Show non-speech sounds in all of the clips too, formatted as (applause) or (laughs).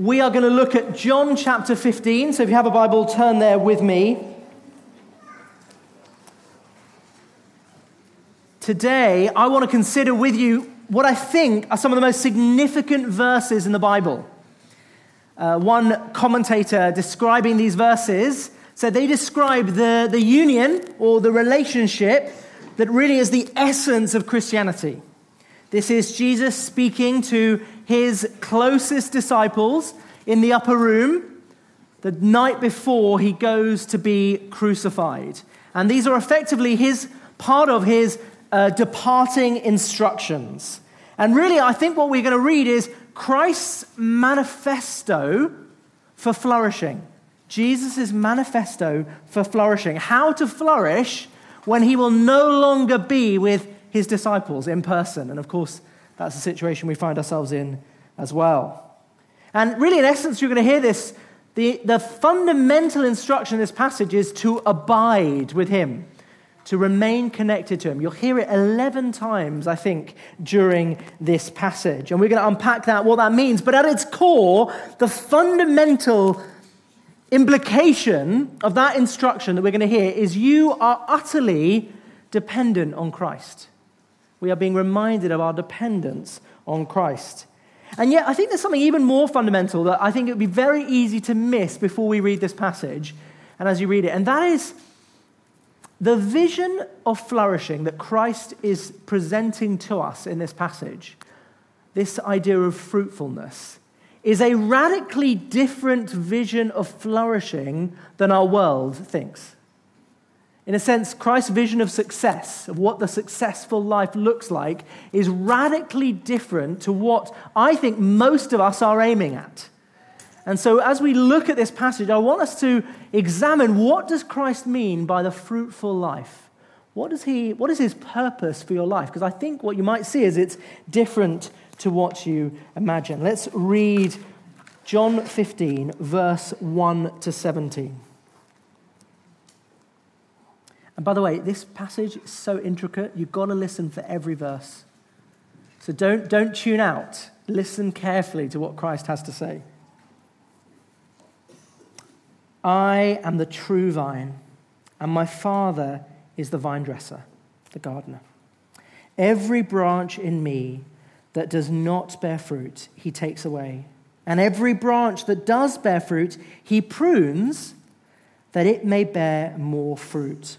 we are going to look at John chapter 15. So if you have a Bible, turn there with me. Today, I want to consider with you what I think are some of the most significant verses in the Bible. Uh, one commentator describing these verses said they describe the, the union or the relationship that really is the essence of Christianity. This is Jesus speaking to his closest disciples in the upper room the night before he goes to be crucified. And these are effectively his part of his uh, departing instructions. And really, I think what we're going to read is Christ's manifesto for flourishing. Jesus' manifesto for flourishing. How to flourish when he will no longer be with his disciples in person. And of course, that's the situation we find ourselves in as well. And really, in essence, you're going to hear this. The, the fundamental instruction in this passage is to abide with him, to remain connected to him. You'll hear it 11 times, I think, during this passage. And we're going to unpack that, what that means. But at its core, the fundamental implication of that instruction that we're going to hear is you are utterly dependent on Christ. We are being reminded of our dependence on Christ. And yet, I think there's something even more fundamental that I think it would be very easy to miss before we read this passage and as you read it. And that is the vision of flourishing that Christ is presenting to us in this passage, this idea of fruitfulness, is a radically different vision of flourishing than our world thinks. In a sense, Christ's vision of success, of what the successful life looks like, is radically different to what I think most of us are aiming at. And so as we look at this passage, I want us to examine what does Christ mean by the fruitful life? What, does he, what is his purpose for your life? Because I think what you might see is it's different to what you imagine. Let's read John 15, verse 1 to 17. And by the way, this passage is so intricate, you've got to listen for every verse. So don't, don't tune out. Listen carefully to what Christ has to say. I am the true vine, and my Father is the vine dresser, the gardener. Every branch in me that does not bear fruit, he takes away. And every branch that does bear fruit, he prunes that it may bear more fruit.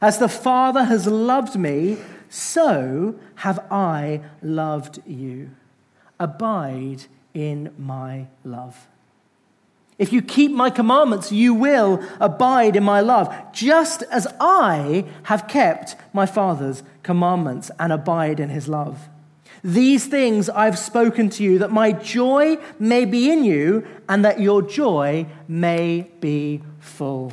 As the Father has loved me, so have I loved you. Abide in my love. If you keep my commandments, you will abide in my love, just as I have kept my Father's commandments and abide in his love. These things I've spoken to you, that my joy may be in you, and that your joy may be full.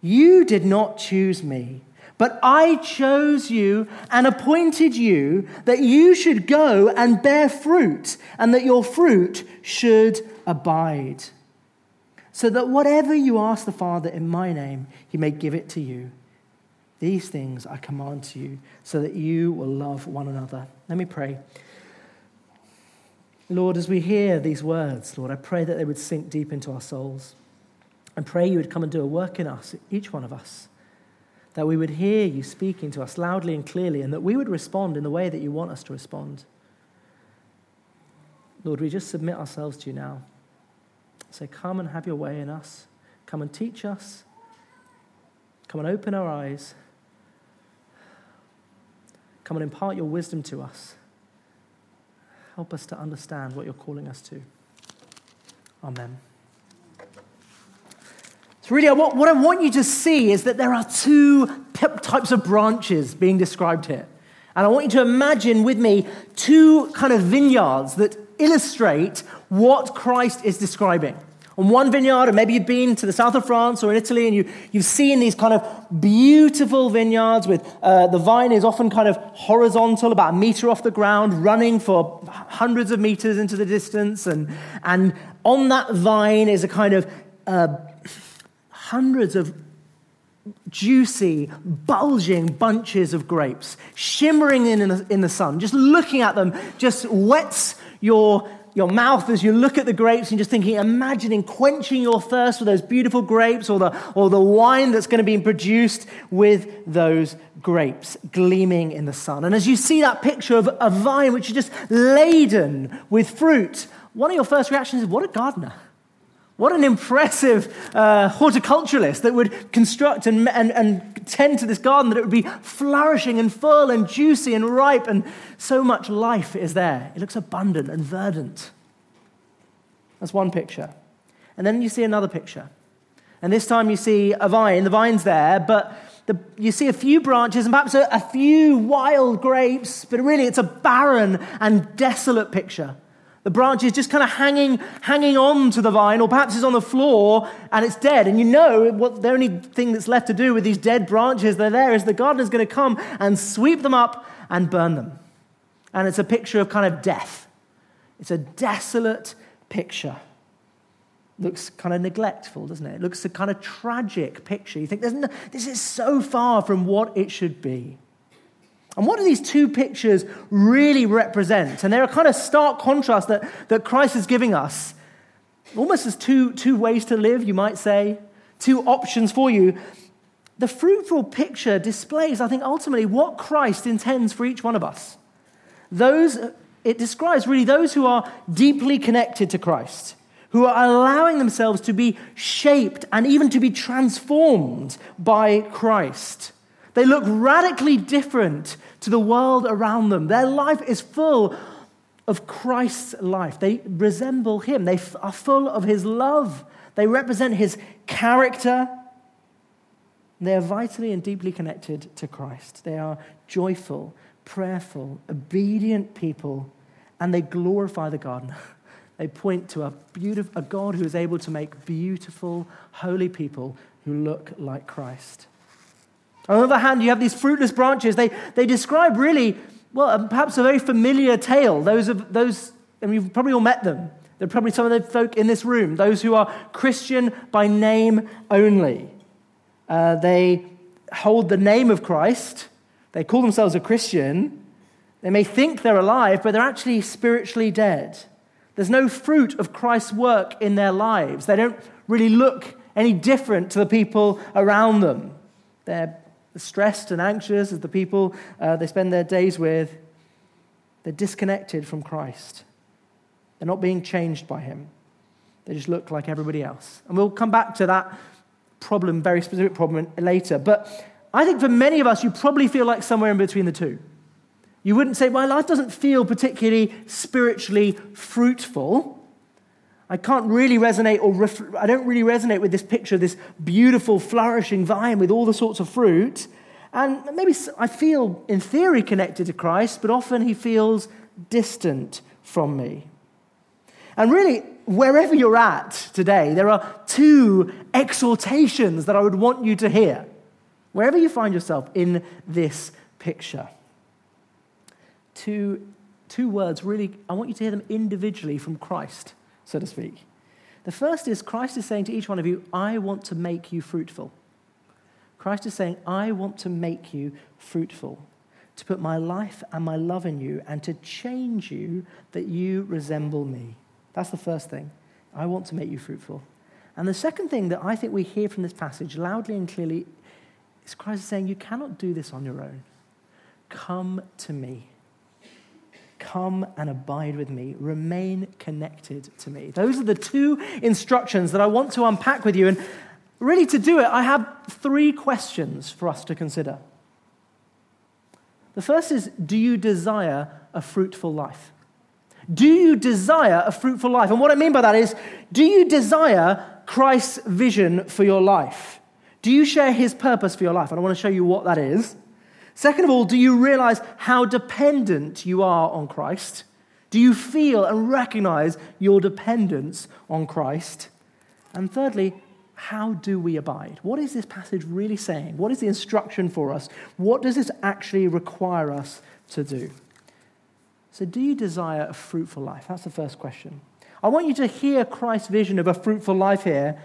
You did not choose me, But I chose you and appointed you that you should go and bear fruit, and that your fruit should abide. So that whatever you ask the Father in my name, he may give it to you. These things I command to you, so that you will love one another. Let me pray. Lord, as we hear these words, Lord, I pray that they would sink deep into our souls. And pray you would come and do a work in us, each one of us that we would hear you speaking to us loudly and clearly, and that we would respond in the way that you want us to respond. Lord, we just submit ourselves to you now. Say, Come and have your way in us. Come and teach us. Come and open our eyes. Come and impart your wisdom to us. Help us to understand what you're calling us to. Amen. So, really, what I want you to see is that there are two types of branches being described here. And I want you to imagine with me two kind of vineyards that illustrate what Christ is describing. On one vineyard, and maybe you've been to the south of France or in Italy, and you, you've seen these kind of beautiful vineyards with uh, the vine is often kind of horizontal, about a meter off the ground, running for hundreds of meters into the distance. And, and on that vine is a kind of uh, hundreds of juicy, bulging bunches of grapes, shimmering in, in the, in the sun. Just looking at them just wets your, your mouth as you look at the grapes and just thinking, imagining quenching your thirst with those beautiful grapes or the, or the wine that's going to be produced with those grapes gleaming in the sun. And as you see that picture of a vine which is just laden with fruit, one of your first reactions is, What a gardener! What an impressive uh, horticulturalist that would construct and, and, and tend to this garden, that it would be flourishing and full and juicy and ripe, and so much life is there. It looks abundant and verdant. That's one picture. And then you see another picture. And this time you see a vine. The vine's there, but the, you see a few branches and perhaps a, a few wild grapes, but really it's a barren and desolate picture. The branch is just kind of hanging, hanging on to the vine, or perhaps it's on the floor and it's dead. And you know what the only thing that's left to do with these dead branches that are there is the gardener's going to come and sweep them up and burn them. And it's a picture of kind of death. It's a desolate picture. Looks kind of neglectful, doesn't it? It looks a kind of tragic picture. You think, no, this is so far from what it should be. And what do these two pictures really represent? And they're a kind of stark contrast that, that Christ is giving us. Almost as two, two ways to live, you might say, two options for you. The fruitful picture displays, I think, ultimately what Christ intends for each one of us. Those, it describes really those who are deeply connected to Christ, who are allowing themselves to be shaped and even to be transformed by Christ. They look radically different to the world around them. Their life is full of Christ's life. They resemble him, they are full of his love, they represent his character. They are vitally and deeply connected to Christ. They are joyful, prayerful, obedient people, and they glorify the gardener. (laughs) They point to a, beautiful, a God who is able to make beautiful, holy people who look like Christ. On the other hand, you have these fruitless branches. They, they describe really, well, um, perhaps a very familiar tale. Those, of, those, and you've probably all met them. They're probably some of the folk in this room, those who are Christian by name only. Uh, they hold the name of Christ. They call themselves a Christian. They may think they're alive, but they're actually spiritually dead. There's no fruit of Christ's work in their lives. They don't really look any different to the people around them. They're stressed and anxious as the people uh, they spend their days with. They're disconnected from Christ. They're not being changed by Him. They just look like everybody else. And we'll come back to that problem, very specific problem, later. But I think for many of us, you probably feel like somewhere in between the two. You wouldn't say, my life doesn't feel particularly spiritually fruitful. I can't really resonate, or ref- I don't really resonate with this picture of this beautiful, flourishing vine with all the sorts of fruit. And maybe I feel, in theory, connected to Christ, but often he feels distant from me. And really, wherever you're at today, there are two exhortations that I would want you to hear. wherever you find yourself in this picture, two, two words really, I want you to hear them individually from Christ, so to speak. The first is Christ is saying to each one of you, I want to make you fruitful. Christ is saying, I want to make you fruitful, to put my life and my love in you, and to change you that you resemble me. That's the first thing. I want to make you fruitful. And the second thing that I think we hear from this passage loudly and clearly is Christ is saying, You cannot do this on your own. Come to me. Come and abide with me. Remain connected to me. Those are the two instructions that I want to unpack with you. And really, to do it, I have three questions for us to consider. The first is Do you desire a fruitful life? Do you desire a fruitful life? And what I mean by that is Do you desire Christ's vision for your life? Do you share his purpose for your life? And I want to show you what that is. Second of all, do you realize how dependent you are on Christ? Do you feel and recognize your dependence on Christ? And thirdly, how do we abide? What is this passage really saying? What is the instruction for us? What does this actually require us to do? So, do you desire a fruitful life? That's the first question. I want you to hear Christ's vision of a fruitful life here,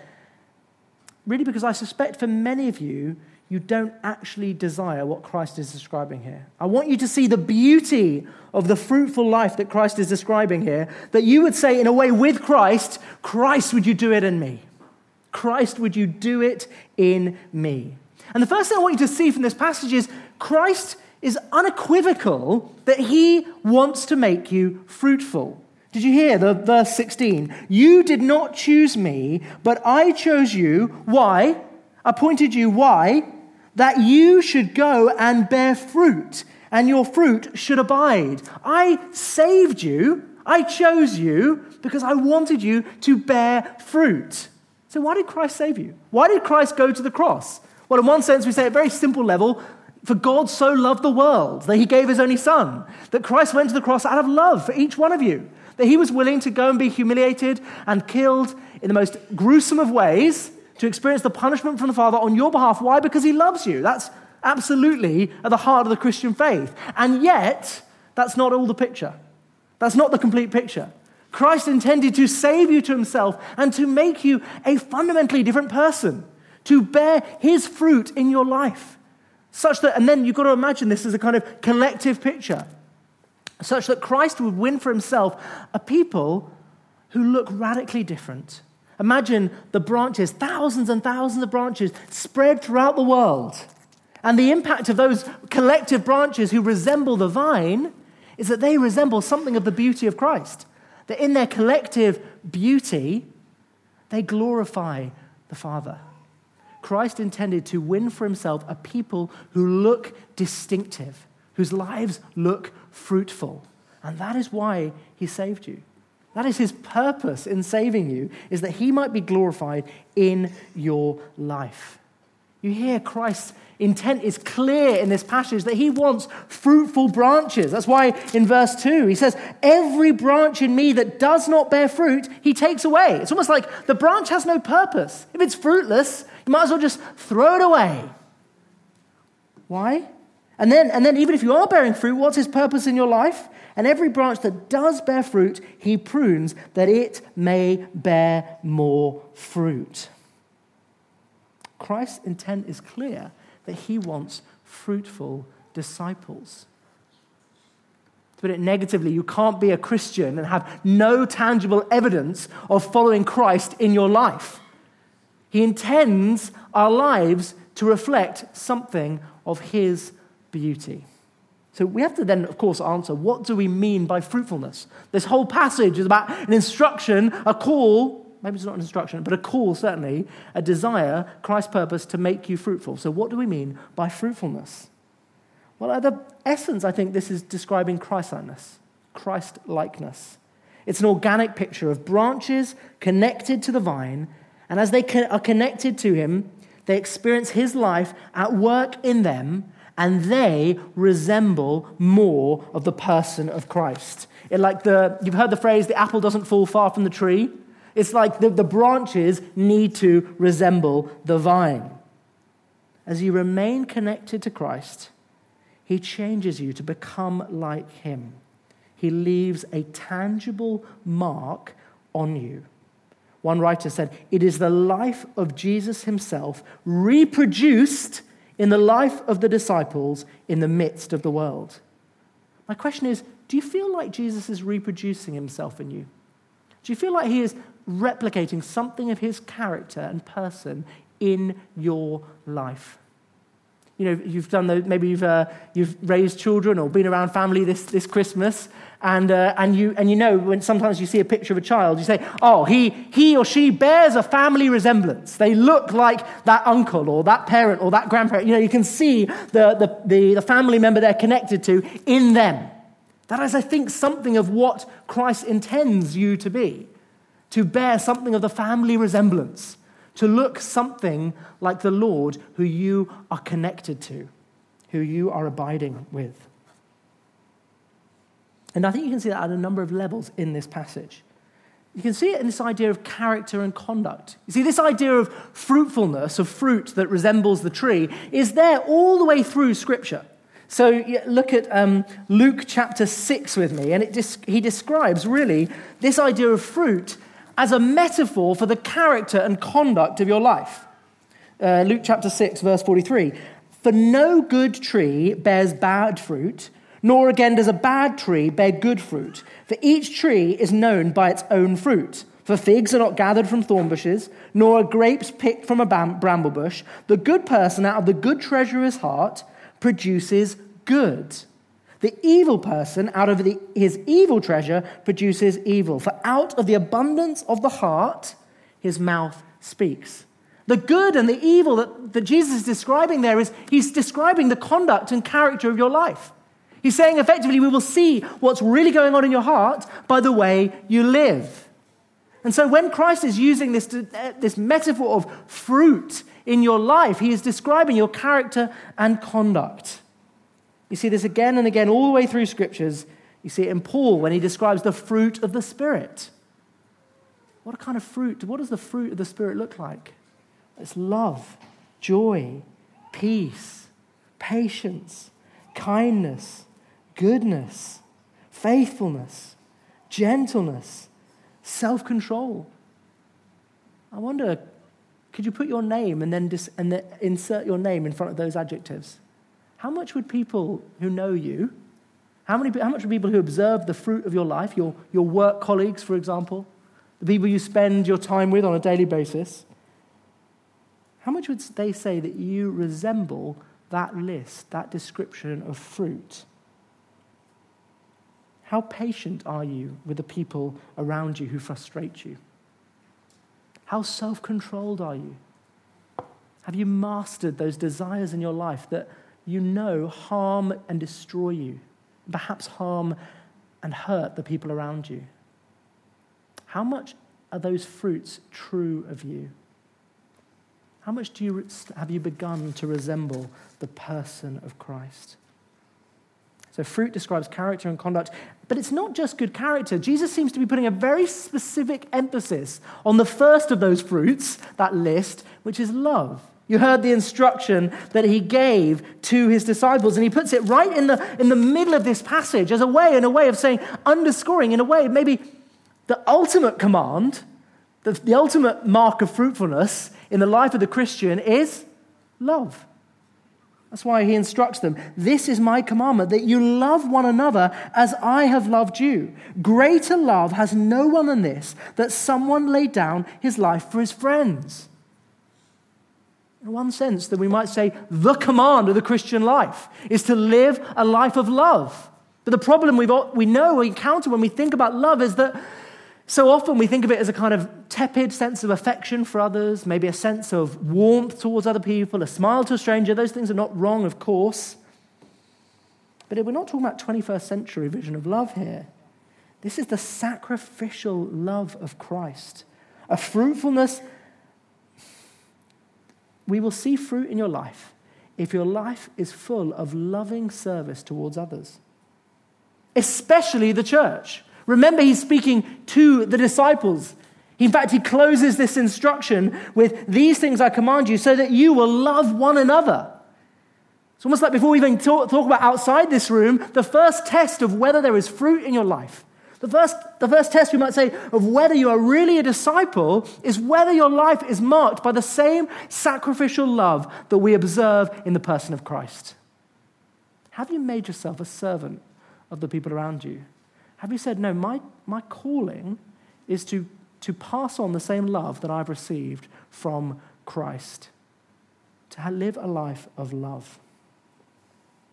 really because I suspect for many of you, you don't actually desire what Christ is describing here. I want you to see the beauty of the fruitful life that Christ is describing here, that you would say, in a way, with Christ, Christ, would you do it in me? Christ, would you do it in me? And the first thing I want you to see from this passage is Christ is unequivocal that he wants to make you fruitful. Did you hear the verse 16? You did not choose me, but I chose you. Why? Appointed you. Why? That you should go and bear fruit, and your fruit should abide. I saved you, I chose you because I wanted you to bear fruit. So, why did Christ save you? Why did Christ go to the cross? Well, in one sense, we say at a very simple level, for God so loved the world that he gave his only son, that Christ went to the cross out of love for each one of you, that he was willing to go and be humiliated and killed in the most gruesome of ways to experience the punishment from the Father on your behalf. Why? Because He loves you. That's absolutely at the heart of the Christian faith. And yet, that's not all the picture. That's not the complete picture. Christ intended to save you to Himself and to make you a fundamentally different person, to bear His fruit in your life. Such that, and then you've got to imagine this as a kind of collective picture, such that Christ would win for Himself a people who look radically different Imagine the branches, thousands and thousands of branches spread throughout the world. And the impact of those collective branches who resemble the vine is that they resemble something of the beauty of Christ. That in their collective beauty, they glorify the Father. Christ intended to win for himself a people who look distinctive, whose lives look fruitful. And that is why he saved you. That is his purpose in saving you, is that he might be glorified in your life. You hear Christ's intent is clear in this passage that he wants fruitful branches. That's why in verse 2 he says, Every branch in me that does not bear fruit, he takes away. It's almost like the branch has no purpose. If it's fruitless, you might as well just throw it away. Why? And then, and then even if you are bearing fruit, what's his purpose in your life? And every branch that does bear fruit, he prunes that it may bear more fruit. Christ's intent is clear that he wants fruitful disciples. To put it negatively, you can't be a Christian and have no tangible evidence of following Christ in your life. He intends our lives to reflect something of his beauty. So we have to then, of course, answer what do we mean by fruitfulness? This whole passage is about an instruction, a call, maybe it's not an instruction, but a call certainly, a desire, Christ's purpose to make you fruitful. So what do we mean by fruitfulness? Well, at the essence, I think this is describing Christlikeness, Christ likeness. It's an organic picture of branches connected to the vine, and as they are connected to him, they experience his life at work in them and they resemble more of the person of Christ. It like the, you've heard the phrase, the apple doesn't fall far from the tree. It's like the, the branches need to resemble the vine. as you remain connected to Christ, He changes you to become like Him. He leaves a tangible mark on you. One writer said, It is the life of Jesus Himself reproduced in the life of the disciples in the midst of the world. My question is do you feel like Jesus is reproducing Himself in you? Do you feel like He is replicating something of His character and person in your life? You know, you've done the, maybe you've, uh, you've raised children or been around family this, this Christmas, and, uh, and, you, and you know when sometimes you see a picture of a child, you say, oh, he, he or she bears a family resemblance. They look like that uncle or that parent or that grandparent. You know, you can see the, the, the, the family member they're connected to in them. That is, I think, something of what Christ intends you to be, to bear something of the family resemblance to look something like the Lord who you are connected to, who you are abiding with. And I think you can see that at a number of levels in this passage. You can see it in this idea of character and conduct. You see, this idea of fruitfulness, of fruit that resembles the tree, is there all the way through Scripture. So look at um, Luke chapter 6 with me, and it, he describes really this idea of fruit as a metaphor for the character and conduct of your life. Uh, Luke chapter 6, verse 43. For no good tree bears bad fruit, nor again does a bad tree bear good fruit. For each tree is known by its own fruit. For figs are not gathered from thorn bushes, nor are grapes picked from a bramble bush. The good person out of the good treasure of his heart produces good the evil person, out of the, his evil treasure, produces evil. For out of the abundance of the heart, his mouth speaks. The good and the evil that, that Jesus is describing there is he's describing the conduct and character of your life. He's saying effectively, we will see what's really going on in your heart by the way you live. And so when Christ is using this, this metaphor of fruit in your life, he is describing your character and conduct. You see this again and again all the way through scriptures. You see it in Paul when he describes the fruit of the Spirit. What kind of fruit? What does the fruit of the Spirit look like? It's love, joy, peace, patience, kindness, goodness, faithfulness, gentleness, self control. I wonder, could you put your name and then, dis- and insert your name in front of those adjectives? How much would people who know you, how, many, how much would people who observe the fruit of your life, your, your work colleagues, for example, the people you spend your time with on a daily basis, how much would they say that you resemble that list, that description of fruit? How patient are you with the people around you who frustrate you? How self controlled are you? Have you mastered those desires in your life that you know harm and destroy you, perhaps harm and hurt the people around you? How much are those fruits true of you? How much do you, have you begun to resemble the person of Christ? So, fruit describes character and conduct, but it's not just good character. Jesus seems to be putting a very specific emphasis on the first of those fruits, that list, which is love. You heard the instruction that he gave to his disciples, and he puts it right in the, in the middle of this passage as a way, in a way of saying, underscoring, in a way, maybe the ultimate command, the, the ultimate mark of fruitfulness in the life of the Christian is love. That's why he instructs them This is my commandment, that you love one another as I have loved you. Greater love has no one than this, that someone laid down his life for his friends in one sense, that we might say the command of the Christian life is to live a life of love. But the problem we we know, we encounter when we think about love is that so often we think of it as a kind of tepid sense of affection for others, maybe a sense of warmth towards other people, a smile to a stranger. Those things are not wrong, of course. But we're not talking about 21st century vision of love here. This is the sacrificial love of Christ, a fruitfulness we will see fruit in your life if your life is full of loving service towards others, especially the church. Remember, he's speaking to the disciples. In fact, he closes this instruction with these things I command you so that you will love one another. It's almost like before we even talk, talk, about outside this room, the first test of whether there is fruit in your life, the first, the first test we might say of whether you are really a disciple is whether your life is marked by the same sacrificial love that we observe in the person of Christ. Have you made yourself a servant of the people around you? Have you said, no, my, my calling is to to pass on the same love that I've received from Christ, to live a life of love.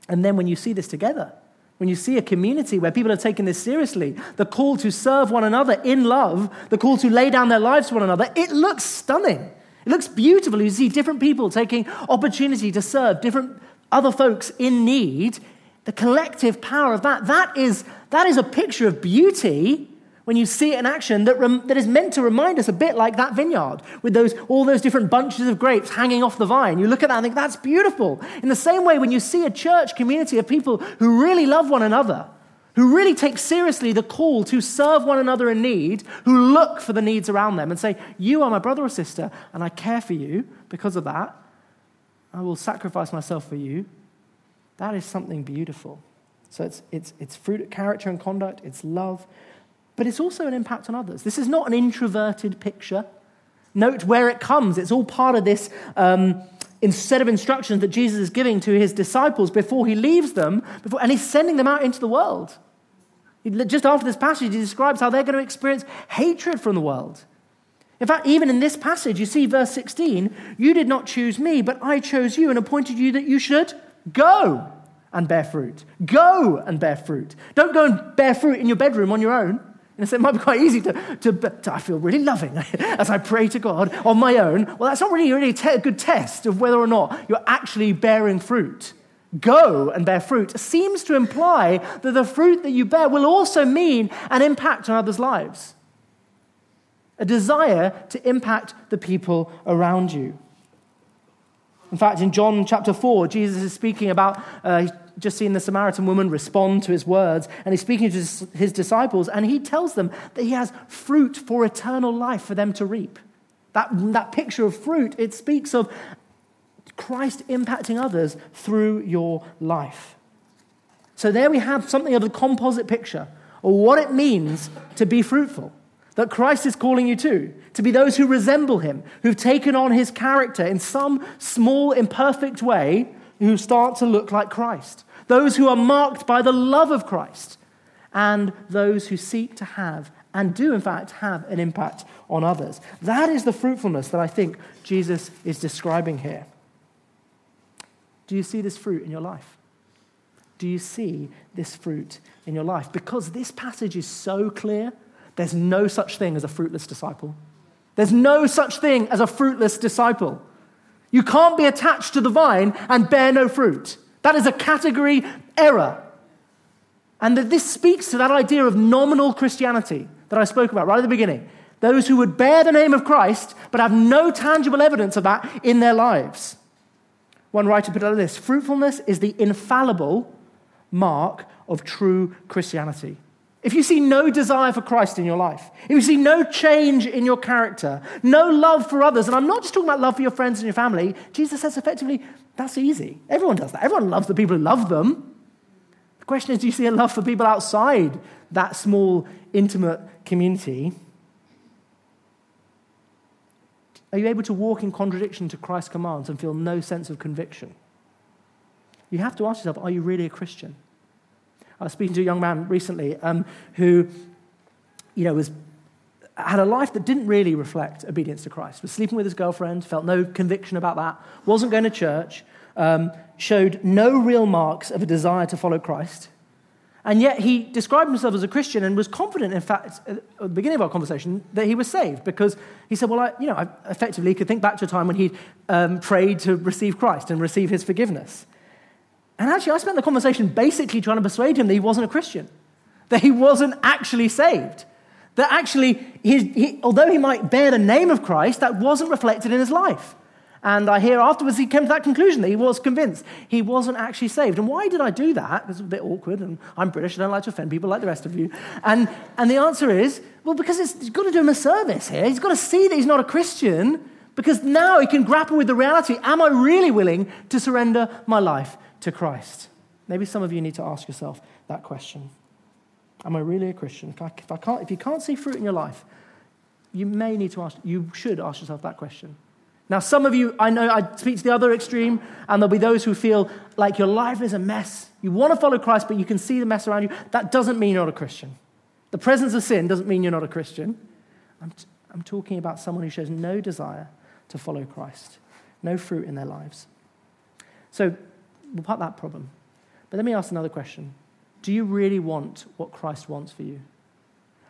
And then when you see this together, when you see a community where people are taking this seriously, the call to serve one another in love, the call to lay down their lives for one another, it looks stunning. It looks beautiful. You see different people taking opportunity to serve different other folks in need. The collective power of that, that is, that is a picture of beauty when you see it in action that, rem- that is meant to remind us a bit like that vineyard with those, all those different bunches of grapes hanging off the vine. You look at that and think, that's beautiful. In the same way, when you see a church community of people who really love one another, who really take seriously the call to serve one another in need, who look for the needs around them and say, You are my brother or sister, and I care for you because of that. I will sacrifice myself for you. That is something beautiful. So it's, it's, it's fruit, of character and conduct, it's love, but it's also an impact on others. This is not an introverted picture. Note where it comes. It's all part of this um, set of instructions that Jesus is giving to his disciples before he leaves them, before, and he's sending them out into the world. Just after this passage, he describes how they're going to experience hatred from the world. In fact, even in this passage, you see verse 16 you did not choose me, but I chose you and appointed you that you should go and bear fruit. Go and bear fruit. Don't go and bear fruit in your bedroom on your own. And so it might be quite easy to, to, to, I feel really loving (laughs) as I pray to God on my own. Well, that's not really, really a good test of whether or not you're actually bearing fruit. Go and bear fruit seems to imply that the fruit that you bear will also mean an impact on others' lives, a desire to impact the people around you. In fact, in John chapter 4, Jesus is speaking about, uh, just seen the Samaritan woman respond to his words, and he's speaking to his disciples, and he tells them that he has fruit for eternal life for them to reap. That, that picture of fruit, it speaks of Christ impacting others through your life. So there we have something of a composite picture of what it means to be fruitful that Christ is calling you to, to be those who resemble him, who've taken on his character in some small, imperfect way, who start to look like Christ those who are marked by the love of Christ, and those who seek to have and do, in fact, have an impact on others. That is the fruitfulness that I think Jesus is describing here. Do you see this fruit in your life? Do you see this fruit in your life? Because this passage is so clear, there's no such thing as a fruitless disciple. There's no such thing as a fruitless disciple. You can't be attached to the vine and bear no fruit. That is a category error. And that this speaks to that idea of nominal Christianity that I spoke about right at the beginning. Those who would bear the name of Christ but have no tangible evidence of that in their lives. One writer put it like this fruitfulness is the infallible mark of true Christianity. If you see no desire for Christ in your life, if you see no change in your character, no love for others, and I'm not just talking about love for your friends and your family, Jesus says effectively, that's easy. Everyone does that. Everyone loves the people who love them. The question is, do you see a love for people outside that small, intimate community? Are you able to walk in contradiction to Christ's commands and feel no sense of conviction? You have to ask yourself, are you really a Christian? I was speaking to a young man recently um, who, you know, was, had a life that didn't really reflect obedience to Christ. Was sleeping with his girlfriend, felt no conviction about that, wasn't going to church, um, showed no real marks of a desire to follow Christ. And yet he described himself as a Christian and was confident, in fact, at the beginning of our conversation, that he was saved because he said, Well, I, you know, I effectively could think back to a time when he um, prayed to receive Christ and receive his forgiveness. And actually, I spent the conversation basically trying to persuade him that he wasn't a Christian, that he wasn't actually saved. That actually, he, although he might bear the name of Christ, that wasn't reflected in his life. And I hear afterwards he came to that conclusion that he was convinced he wasn't actually saved. And why did I do that? Because it's a bit awkward, and I'm British, I don't like to offend people like the rest of you. And, and the answer is well, because he's got to do him a service here. He's got to see that he's not a Christian, because now he can grapple with the reality am I really willing to surrender my life to Christ? Maybe some of you need to ask yourself that question. Am I really a Christian? If, I can't, if you can't see fruit in your life, you may need to ask, you should ask yourself that question. Now, some of you, I know I speak to the other extreme, and there'll be those who feel like your life is a mess. You want to follow Christ, but you can see the mess around you. That doesn't mean you're not a Christian. The presence of sin doesn't mean you're not a Christian. I'm, t- I'm talking about someone who shows no desire to follow Christ, no fruit in their lives. So we'll part that problem. But let me ask another question Do you really want what Christ wants for you?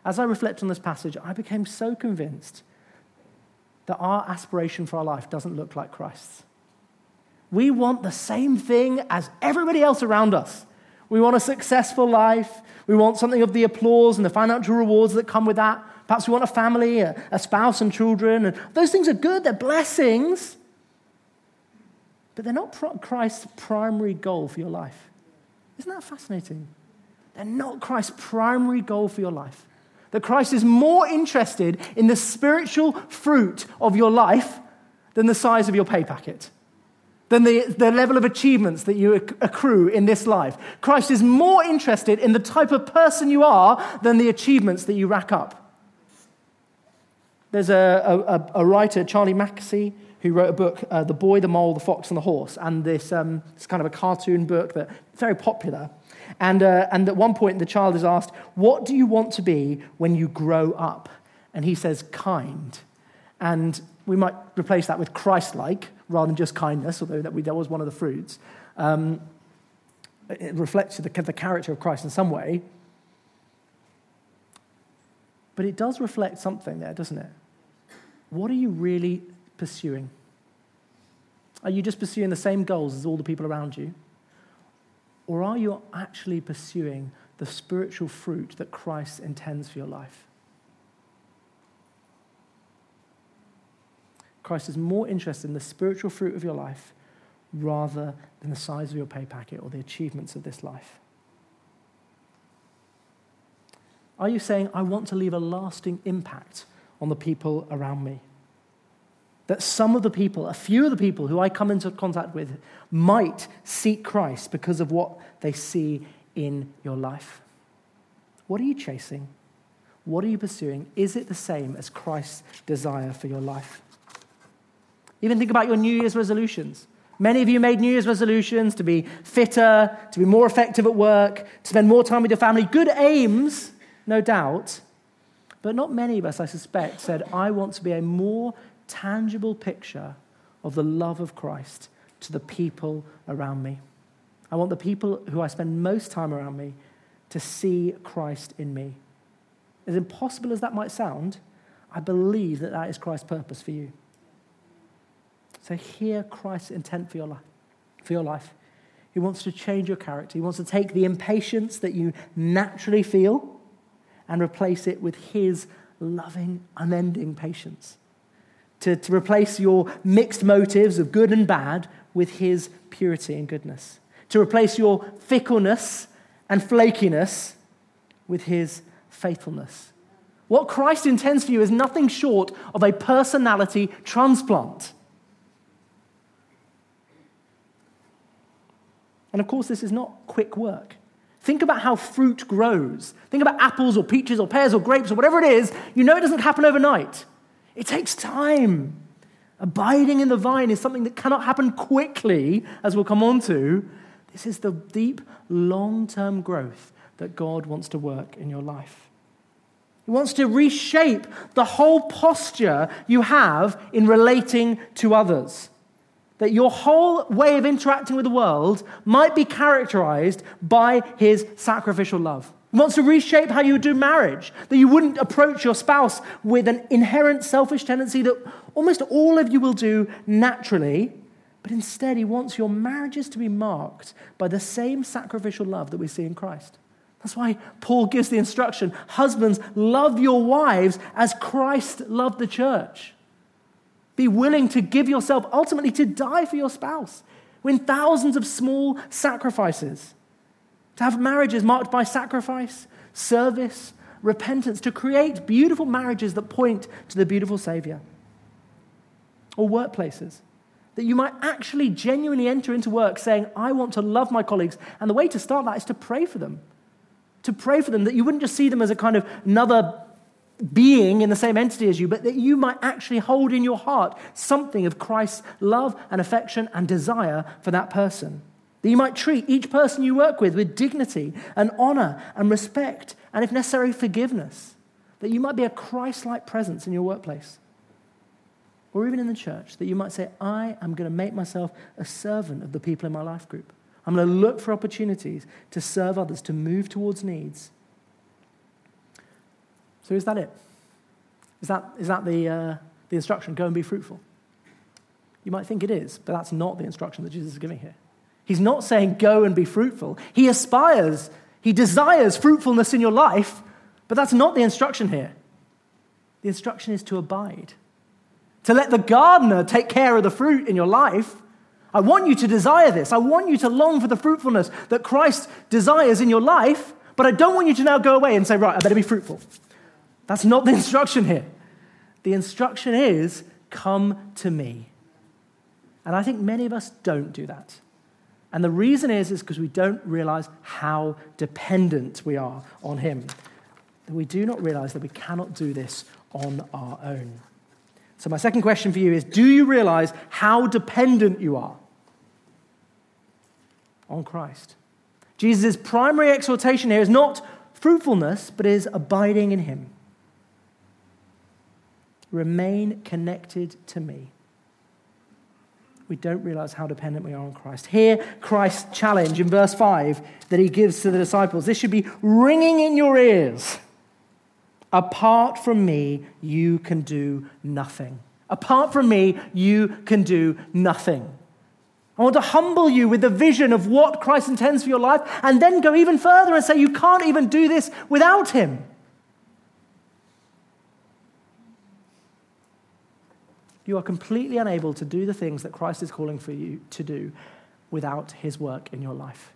As I reflect on this passage, I became so convinced that our aspiration for our life doesn't look like Christ's. We want the same thing as everybody else around us. We want a successful life. We want something of the applause and the financial rewards that come with that. Perhaps we want a family, a, a spouse, and children. And those things are good, they're blessings. But they're not Christ's primary goal for your life. Isn't that fascinating? They're not Christ's primary goal for your life. That Christ is more interested in the spiritual fruit of your life than the size of your pay packet, than the, the level of achievements that you accrue in this life. Christ is more interested in the type of person you are than the achievements that you rack up. There's a, a, a writer, Charlie Mackesy, who wrote a book, uh, The Boy, the Mole, the Fox, and the Horse, and this, um, it's kind of a cartoon book that's very popular. And, uh, and at one point, the child is asked, What do you want to be when you grow up? And he says, Kind. And we might replace that with Christ like rather than just kindness, although that, we, that was one of the fruits. Um, it reflects the, the character of Christ in some way. But it does reflect something there, doesn't it? What are you really pursuing? Are you just pursuing the same goals as all the people around you? Or are you actually pursuing the spiritual fruit that Christ intends for your life? Christ is more interested in the spiritual fruit of your life rather than the size of your pay packet or the achievements of this life. Are you saying, I want to leave a lasting impact on the people around me? That some of the people, a few of the people who I come into contact with, might seek Christ because of what they see in your life. What are you chasing? What are you pursuing? Is it the same as Christ's desire for your life? Even think about your New Year's resolutions. Many of you made New Year's resolutions to be fitter, to be more effective at work, to spend more time with your family. Good aims, no doubt. But not many of us, I suspect, said, I want to be a more tangible picture of the love of Christ to the people around me. I want the people who I spend most time around me to see Christ in me. As impossible as that might sound, I believe that that is Christ's purpose for you. So hear Christ's intent for your life. For your life. He wants to change your character. He wants to take the impatience that you naturally feel and replace it with his loving, unending patience to, to replace your mixed motives of good and bad with his purity and goodness, to replace your fickleness and flakiness with his faithfulness. What Christ intends for you is nothing short of a personality transplant. And of course, this is not quick work. Think about how fruit grows. Think about apples or peaches or pears or grapes or whatever it is. You know it doesn't happen overnight. It takes time. Abiding in the vine is something that cannot happen quickly, as we'll come on to. This is the deep, long term growth that God wants to work in your life. He wants to reshape the whole posture you have in relating to others. That your whole way of interacting with the world might be characterized by his sacrificial love. Wants to reshape how you do marriage, that you wouldn't approach your spouse with an inherent selfish tendency that almost all of you will do naturally, but instead, he wants your marriages to be marked by the same sacrificial love that we see in Christ. That's why Paul gives the instruction Husbands, love your wives as Christ loved the church. Be willing to give yourself, ultimately to die for your spouse. Win thousands of small sacrifices. To have marriages marked by sacrifice, service, repentance, to create beautiful marriages that point to the beautiful Savior. Or workplaces. That you might actually genuinely enter into work saying, I want to love my colleagues. And the way to start that is to pray for them. To pray for them, that you wouldn't just see them as a kind of another being in the same entity as you, but that you might actually hold in your heart something of Christ's love and affection and desire for that person. That you might treat each person you work with with dignity and honor and respect, and if necessary, forgiveness. That you might be a Christ like presence in your workplace or even in the church. That you might say, I am going to make myself a servant of the people in my life group. I'm going to look for opportunities to serve others, to move towards needs. So, is that it? Is that, is that the, uh, the instruction? Go and be fruitful. You might think it is, but that's not the instruction that Jesus is giving here. He's not saying go and be fruitful. He aspires, he desires fruitfulness in your life, but that's not the instruction here. The instruction is to abide, to let the gardener take care of the fruit in your life. I want you to desire this. I want you to long for the fruitfulness that Christ desires in your life, but I don't want you to now go away and say, right, I better be fruitful. That's not the (laughs) instruction here. The instruction is, come to me. And I think many of us don't do that. And the reason is, is because we don't realize how dependent we are on Him. That we do not realize that we cannot do this on our own. So, my second question for you is Do you realize how dependent you are on Christ? Jesus' primary exhortation here is not fruitfulness, but is abiding in Him. Remain connected to me we don't realize how dependent we are on Christ. Hear Christ's challenge in verse 5 that he gives to the disciples. This should be ringing in your ears. Apart from me, you can do nothing. Apart from me, you can do nothing. I want to humble you with the vision of what Christ intends for your life and then go even further and say you can't even do this without him. You are completely unable to do the things that Christ is calling for you to do without his work in your life.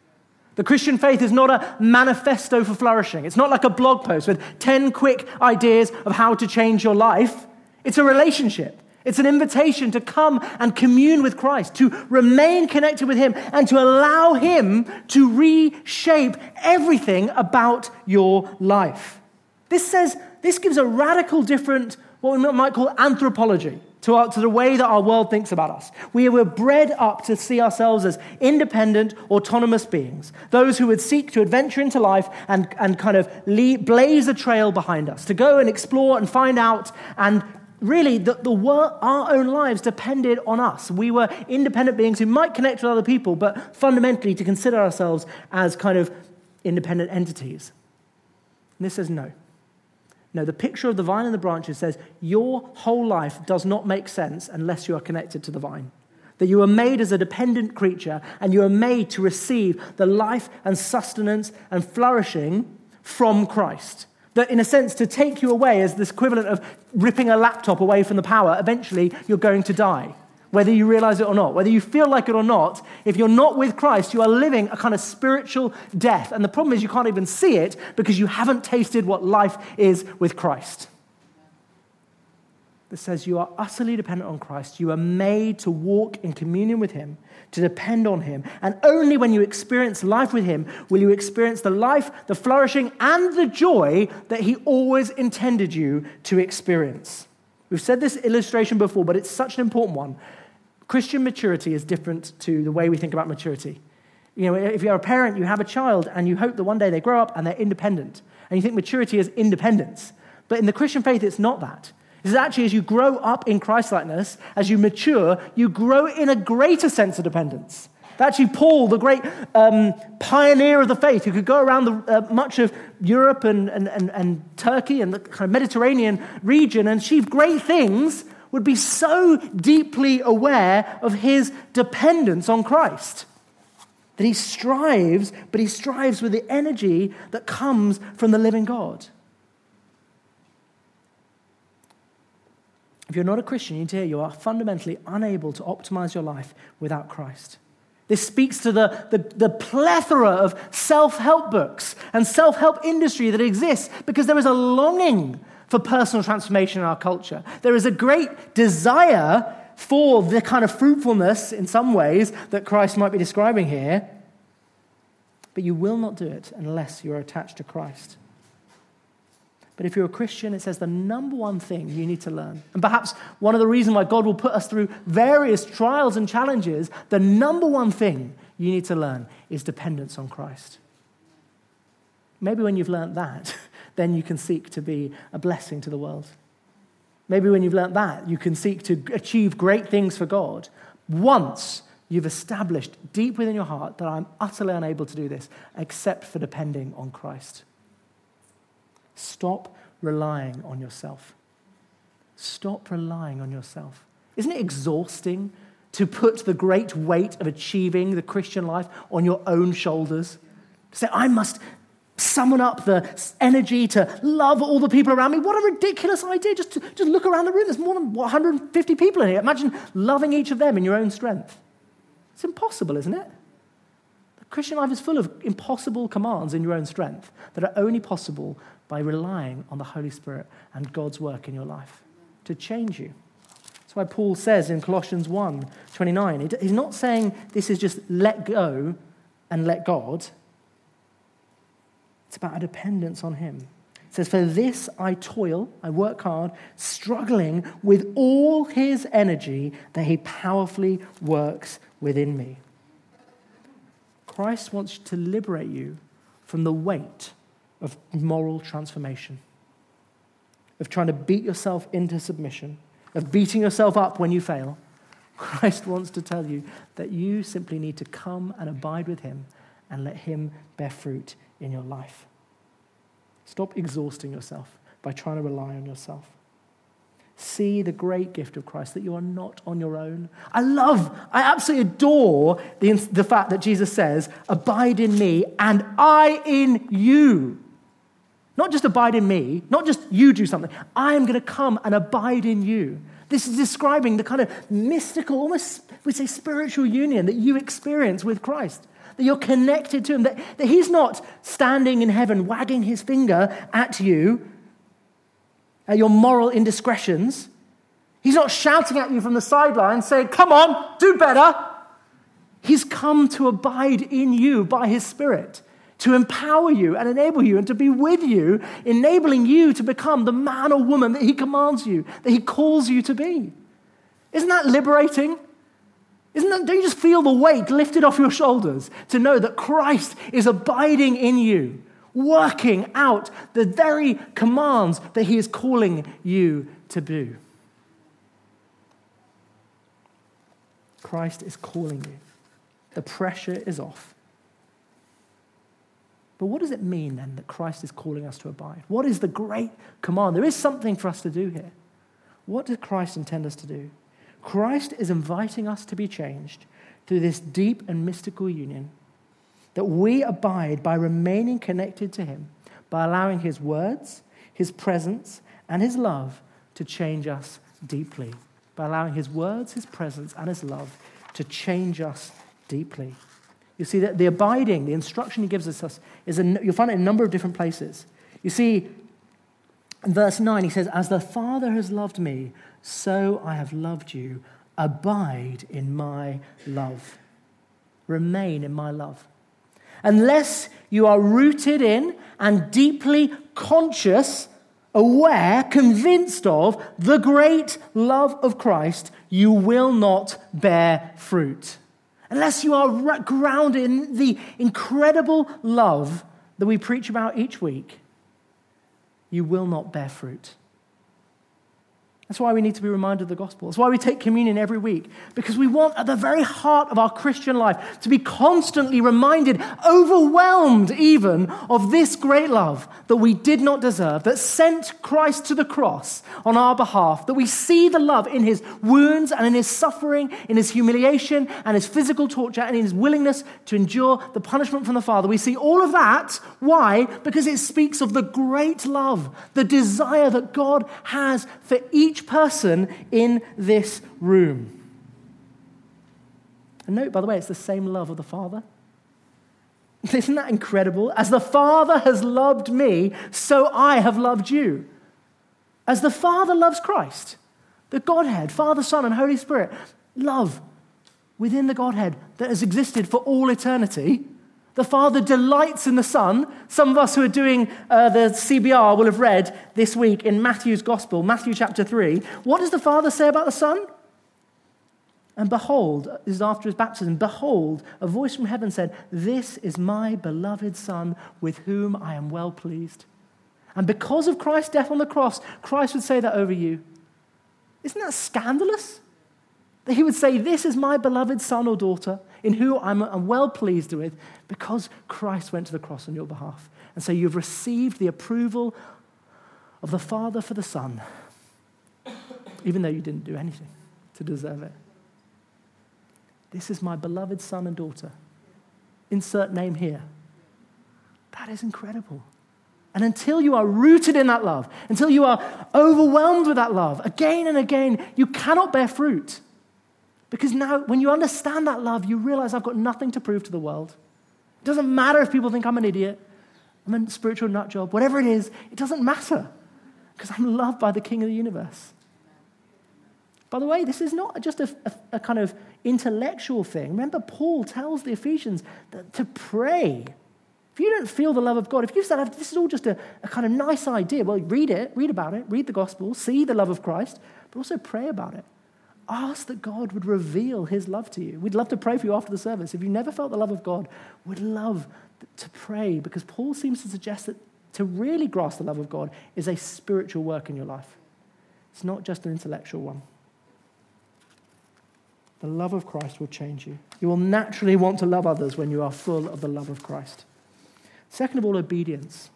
The Christian faith is not a manifesto for flourishing. It's not like a blog post with 10 quick ideas of how to change your life. It's a relationship. It's an invitation to come and commune with Christ, to remain connected with Him, and to allow Him to reshape everything about your life. This says, this gives a radical different, what we might call anthropology to, our, to the way that our world thinks about us. We were bred up to see ourselves as independent, autonomous beings, those who would seek to adventure into life and, and kind of blaze a trail behind us, to go and explore and find out. And really, the, the our own lives depended on us. We were independent beings who might connect with other people, but fundamentally to consider ourselves as kind of independent entities. And this says no. No, the picture of the vine and the branches says your whole life does not make sense unless you are connected to the vine. That you are made as a dependent creature and you are made to receive the life and sustenance and flourishing from Christ. That, in a sense, to take you away is this equivalent of ripping a laptop away from the power. Eventually, you're going to die whether you realize it or not, whether you feel like it or not, if you're not with Christ, you are living a kind of spiritual death. And the problem is you can't even see it because you haven't tasted what life is with Christ. That says you are utterly dependent on Christ. You are made to walk in communion with Him, to depend on Him. And only when you experience life with Him will you experience the life, the flourishing, and the joy that He always intended you to experience. We've said this illustration before, but it's such an important one Christian maturity is different to the way we think about maturity. You know, if you're a parent, you have a child, and you hope that one day they grow up and they're independent. And you think maturity is independence. But in the Christian faith, it's not that. It's actually as you grow up in Christlikeness, as you mature, you grow in a greater sense of dependence. Actually, Paul, the great um, pioneer of the faith, who could go around the, uh, much of Europe and, and, and, and Turkey and the kind of Mediterranean region and achieve great things, would be so deeply aware of his dependence on Christ that he strives, but he strives with the energy that comes from the living God. If you're not a Christian, you hear you are fundamentally unable to optimize your life without Christ. This speaks to the, the, the plethora of self help books and self help industry that exists because there is a longing for personal transformation in our culture. There is a great desire for the kind of fruitfulness, in some ways, that Christ might be describing here. But you will not do it unless you are attached to Christ. But if you're a Christian, it says the number one thing you need to learn, and perhaps one of the reasons why God will put us through various trials and challenges, the number one thing you need to learn is dependence on Christ. Maybe when you've learned that, (laughs) then you can seek to be a blessing to the world. Maybe when you've learned that, you can seek to achieve great things for God. Once you've established deep within your heart that I'm utterly unable to do this except for depending on Christ. Stop relying on yourself. Stop relying on yourself. Isn't it exhausting to put the great weight of achieving the Christian life on your own shoulders? Say, I must summon up the energy to love all the people around me. What a ridiculous idea. Just, to, just look around the room. There's more than 150 people in here. Imagine loving each of them in your own strength. It's impossible, isn't it? The Christian life is full of impossible commands in your own strength that are only possible by relying on the Holy Spirit and God's work in your life to change you. That's why Paul says in Colossians 1 29, he's not saying this is just let go and let God. It's about a dependence on Him. It says, For this I toil, I work hard, struggling with all His energy that He powerfully works within me. Christ wants to liberate you from the weight of moral transformation, of trying to beat yourself into submission, of beating yourself up when you fail. Christ wants to tell you that you simply need to come and abide with Him and let Him bear fruit in your life. Stop exhausting yourself by trying to rely on yourself. See the great gift of Christ that you are not on your own. I love, I absolutely adore the, the fact that Jesus says, Abide in me and I in you. Not just abide in me, not just you do something. I am going to come and abide in you. This is describing the kind of mystical, almost we say spiritual union that you experience with Christ. That you're connected to Him, that, that He's not standing in heaven wagging His finger at you, at your moral indiscretions. He's not shouting at you from the sidelines saying, Come on, do better. He's come to abide in you by His Spirit to empower you and enable you and to be with you, enabling you to become the man or woman that He commands you, that He calls you to be. Isn't that liberating? Isn't that, don't you just feel the weight lifted off your shoulders to know that Christ is abiding in you, working out the very commands that He is calling you to do? Christ is calling you. The pressure is off. But what does it mean then that Christ is calling us to abide? What is the great command? There is something for us to do here. What does Christ intend us to do? Christ is inviting us to be changed through this deep and mystical union, that we abide by remaining connected to Him, by allowing His words, His presence, and His love to change us deeply, by allowing His words, His presence, and His love to change us deeply. You see, that the abiding, the instruction he gives us, is a, you'll find it in a number of different places. You see, verse 9, he says, As the Father has loved me, so I have loved you. Abide in my love. Remain in my love. Unless you are rooted in and deeply conscious, aware, convinced of the great love of Christ, you will not bear fruit unless you are grounded in the incredible love that we preach about each week, you will not bear fruit. That's why we need to be reminded of the gospel. That's why we take communion every week, because we want at the very heart of our Christian life to be constantly reminded, overwhelmed even, of this great love that we did not deserve, that sent Christ to the cross on our behalf, that we see the love in his wounds and in his suffering, in his humiliation and his physical torture and in his willingness to endure the punishment from the Father. We see all of that. Why? Because it speaks of the great love, the desire that God has for each person in this room. And note, by the way, it's the same love of the Father. (laughs) Isn't that incredible? As the Father has loved me, so I have loved you. As the Father loves Christ, the Godhead, Father, Son, and Holy Spirit, love within the Godhead that has existed for all eternity. The Father delights in the Son. Some of us who are doing uh, the CBR will have read this week in Matthew's Gospel, Matthew chapter 3. What does the Father say about the Son? And behold, this is after his baptism, behold, a voice from heaven said, This is my beloved Son with whom I am well pleased. And because of Christ's death on the cross, Christ would say that over you. Isn't that scandalous? He would say, This is my beloved son or daughter in whom I'm well pleased with because Christ went to the cross on your behalf. And so you've received the approval of the Father for the Son, even though you didn't do anything to deserve it. This is my beloved son and daughter. Insert name here. That is incredible. And until you are rooted in that love, until you are overwhelmed with that love, again and again, you cannot bear fruit. Because now, when you understand that love, you realize I've got nothing to prove to the world. It doesn't matter if people think I'm an idiot, I'm a spiritual nut job, whatever it is, it doesn't matter. Because I'm loved by the King of the universe. By the way, this is not just a, a, a kind of intellectual thing. Remember, Paul tells the Ephesians that to pray. If you don't feel the love of God, if you said this is all just a, a kind of nice idea, well, read it, read about it, read the gospel, see the love of Christ, but also pray about it. Ask that God would reveal his love to you. We'd love to pray for you after the service. If you never felt the love of God, we'd love to pray because Paul seems to suggest that to really grasp the love of God is a spiritual work in your life. It's not just an intellectual one. The love of Christ will change you. You will naturally want to love others when you are full of the love of Christ. Second of all, obedience.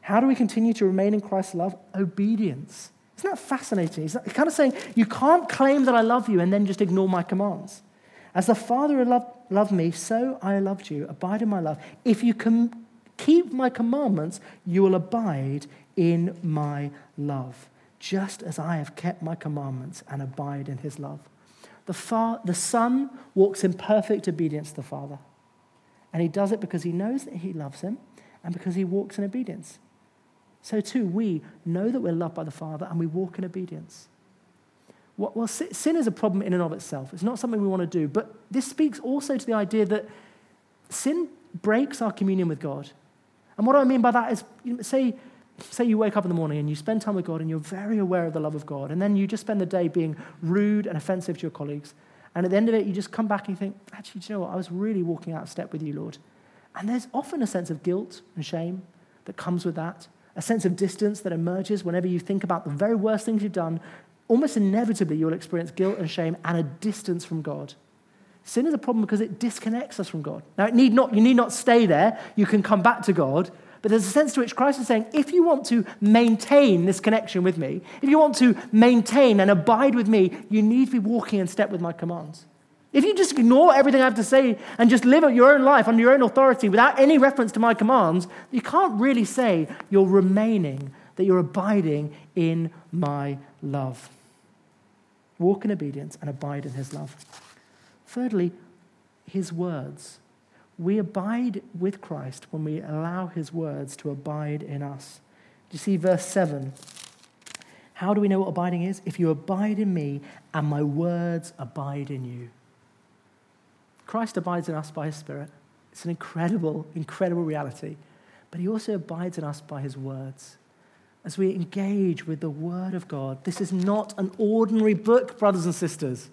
How do we continue to remain in Christ's love? Obedience. Isn't that fascinating? He's kind of saying, You can't claim that I love you and then just ignore my commands. As the Father loved, me, so I loved you. Abide in my love. If you can keep my commandments, you will abide in my love, just as I have kept my commandments and abide in his love. The, far, the Son walks in perfect obedience to the Father. And he does it because he knows that he loves him and because he walks in obedience. So, too, we know that we're loved by the Father and we walk in obedience. Well, sin is a problem in and of itself. It's not something we want to do. But this speaks also to the idea that sin breaks our communion with God. And what I mean by that is, say, say you wake up in the morning and you spend time with God and you're very aware of the love of God, and then you just spend the day being rude and offensive to your colleagues. And at the end of it, you just come back and you think, actually, you know what? I was really walking out of step with you, Lord. And there's often a sense of guilt and shame that comes with that, a sense of distance that emerges whenever you think about the very worst things you've done. Almost inevitably, you'll experience guilt and shame and a distance from God. Sin is a problem because it disconnects us from God. Now, it need not, you need not stay there. You can come back to God, but there's a sense to which Christ is saying, if you want to maintain this connection with me, if you want to maintain and abide with me, you need to be walking in step with my commands. If you just ignore everything I have to say and just live your own life under your own authority without any reference to my commands, you can't really say you're remaining, that you're abiding in my love. Walk in obedience and abide in his love. Thirdly, his words. We abide with Christ when we allow his words to abide in us. Do you see verse 7? How do we know what abiding is? If you abide in me and my words abide in you. Christ abides in us by his Spirit. It's an incredible, incredible reality. But he also abides in us by his words. As we engage with the Word of God, this is not an ordinary book, brothers and sisters.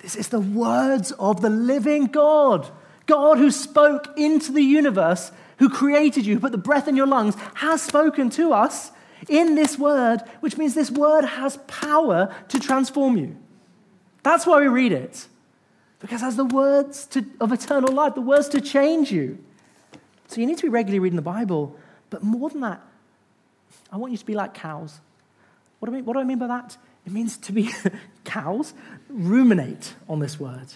This is the words of the living God God who spoke into the universe, who created you, who put the breath in your lungs, has spoken to us in this word, which means this word has power to transform you. That's why we read it. Because has the words to, of eternal life, the words to change you. So you need to be regularly reading the Bible. But more than that, I want you to be like cows. What do I mean, what do I mean by that? It means to be (laughs) cows, ruminate on this word.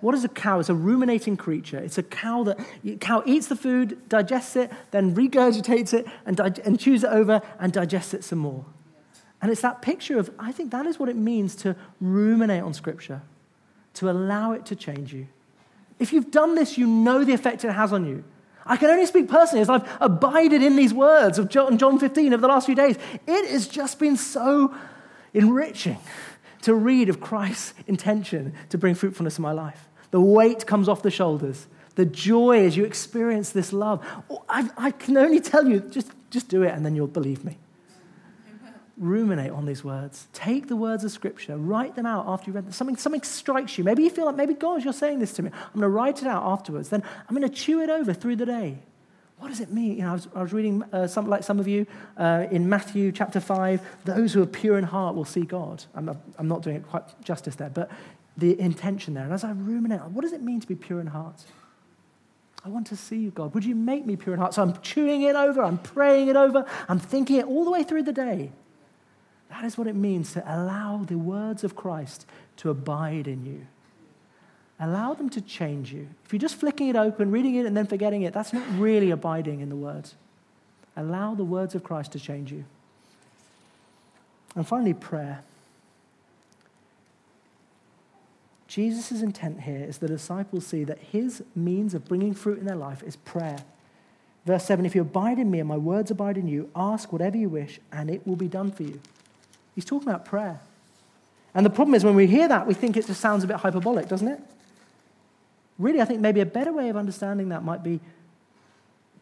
What is a cow? It's a ruminating creature. It's a cow that cow eats the food, digests it, then regurgitates it, and, dig- and chews it over and digests it some more. And it's that picture of, I think that is what it means to ruminate on Scripture, to allow it to change you. If you've done this, you know the effect it has on you. I can only speak personally as I've abided in these words of John 15 over the last few days. It has just been so enriching to read of Christ's intention to bring fruitfulness in my life. The weight comes off the shoulders. The joy as you experience this love. I, I can only tell you, just, just do it and then you'll believe me ruminate on these words. Take the words of Scripture, write them out after you read them. Something, something strikes you. Maybe you feel like, maybe God, you're saying this to me. I'm going to write it out afterwards. Then I'm going to chew it over through the day. What does it mean? You know, I was, I was reading, uh, some, like some of you, uh, in Matthew chapter 5, those who are pure in heart will see God. I'm, I'm not doing it quite justice there, but the intention there. And as I ruminate, what does it mean to be pure in heart? I want to see you, God. Would you make me pure in heart? So I'm chewing it over, I'm praying it over, I'm thinking it all the way through the day. That is what it means to allow the words of Christ to abide in you. Allow them to change you. If you're just flicking it open, reading it, and then forgetting it, that's not really abiding in the words. Allow the words of Christ to change you. And finally, prayer. Jesus' intent here is the disciples see that his means of bringing fruit in their life is prayer. Verse 7 If you abide in me and my words abide in you, ask whatever you wish, and it will be done for you. He's talking about prayer. And the problem is when we hear that, we think it just sounds a bit hyperbolic, doesn't it? Really, I think maybe a better way of understanding that might be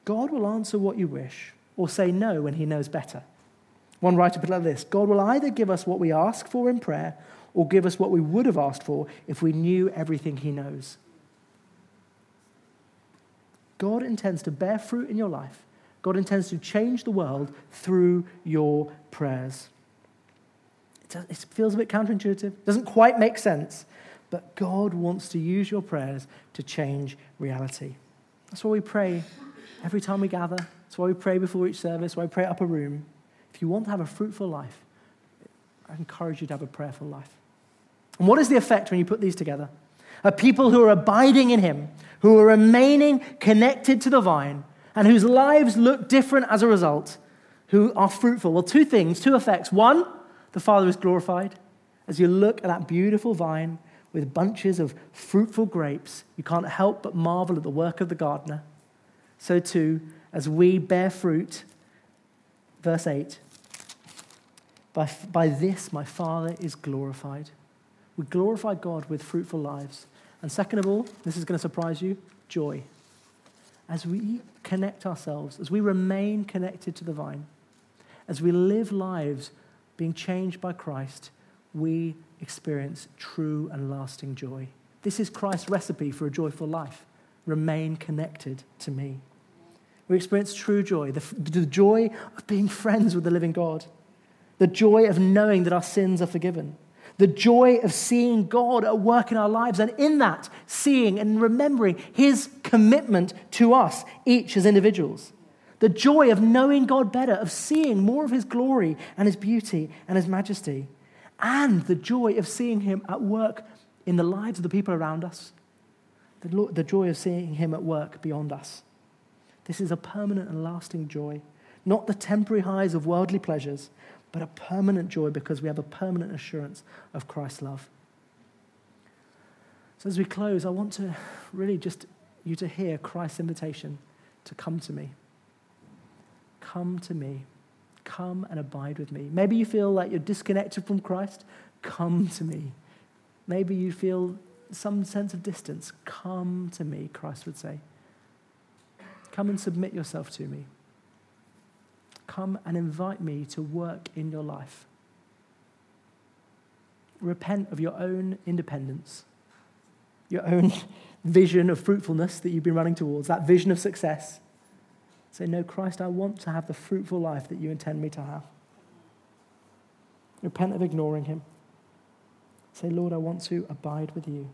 God will answer what you wish or say no when he knows better. One writer put it like this God will either give us what we ask for in prayer or give us what we would have asked for if we knew everything he knows. God intends to bear fruit in your life. God intends to change the world through your prayers. It feels a bit counterintuitive, doesn't quite make sense, but God wants to use your prayers to change reality. That's why we pray every time we gather. That's why we pray before each service, why we pray up a room. If you want to have a fruitful life, I encourage you to have a prayerful life. And what is the effect when you put these together? A people who are abiding in Him, who are remaining connected to the vine, and whose lives look different as a result, who are fruitful. Well, two things, two effects. One, the Father is glorified. As you look at that beautiful vine with bunches of fruitful grapes, you can't help but marvel at the work of the gardener. So, too, as we bear fruit, verse 8, by, by this my Father is glorified. We glorify God with fruitful lives. And second of all, this is going to surprise you joy. As we connect ourselves, as we remain connected to the vine, as we live lives being changed by Christ, we experience true and lasting joy. This is Christ's recipe for a joyful life. Remain connected to me. We experience true joy, the, the joy of being friends with the living God, the joy of knowing that our sins are forgiven, the joy of seeing God at work in our lives, and in that, seeing and remembering his commitment to us, each as individuals the joy of knowing God better, of seeing more of His glory and His beauty and His majesty, and the joy of seeing Him at work in the lives of the people around us, the, the joy of seeing Him at work beyond us. This is a permanent and lasting joy, not the temporary highs of worldly pleasures, but a permanent joy because we have a permanent assurance of Christ's love. So, as we close, I want to really just you to hear Christ's invitation to come to me. Come to me. Come and abide with me. Maybe you feel like you're disconnected from Christ. Come to me. Maybe you feel some sense of distance. Come to me, Christ would say. Come and submit yourself to me. Come and invite me to work in your life. Repent of your own independence, your own (laughs) vision of fruitfulness that you've been running towards, that vision of success. Say, No, Christ, I want to have the fruitful life that you intend me to have. Repent of ignoring him. Say, Lord, I want to abide with you.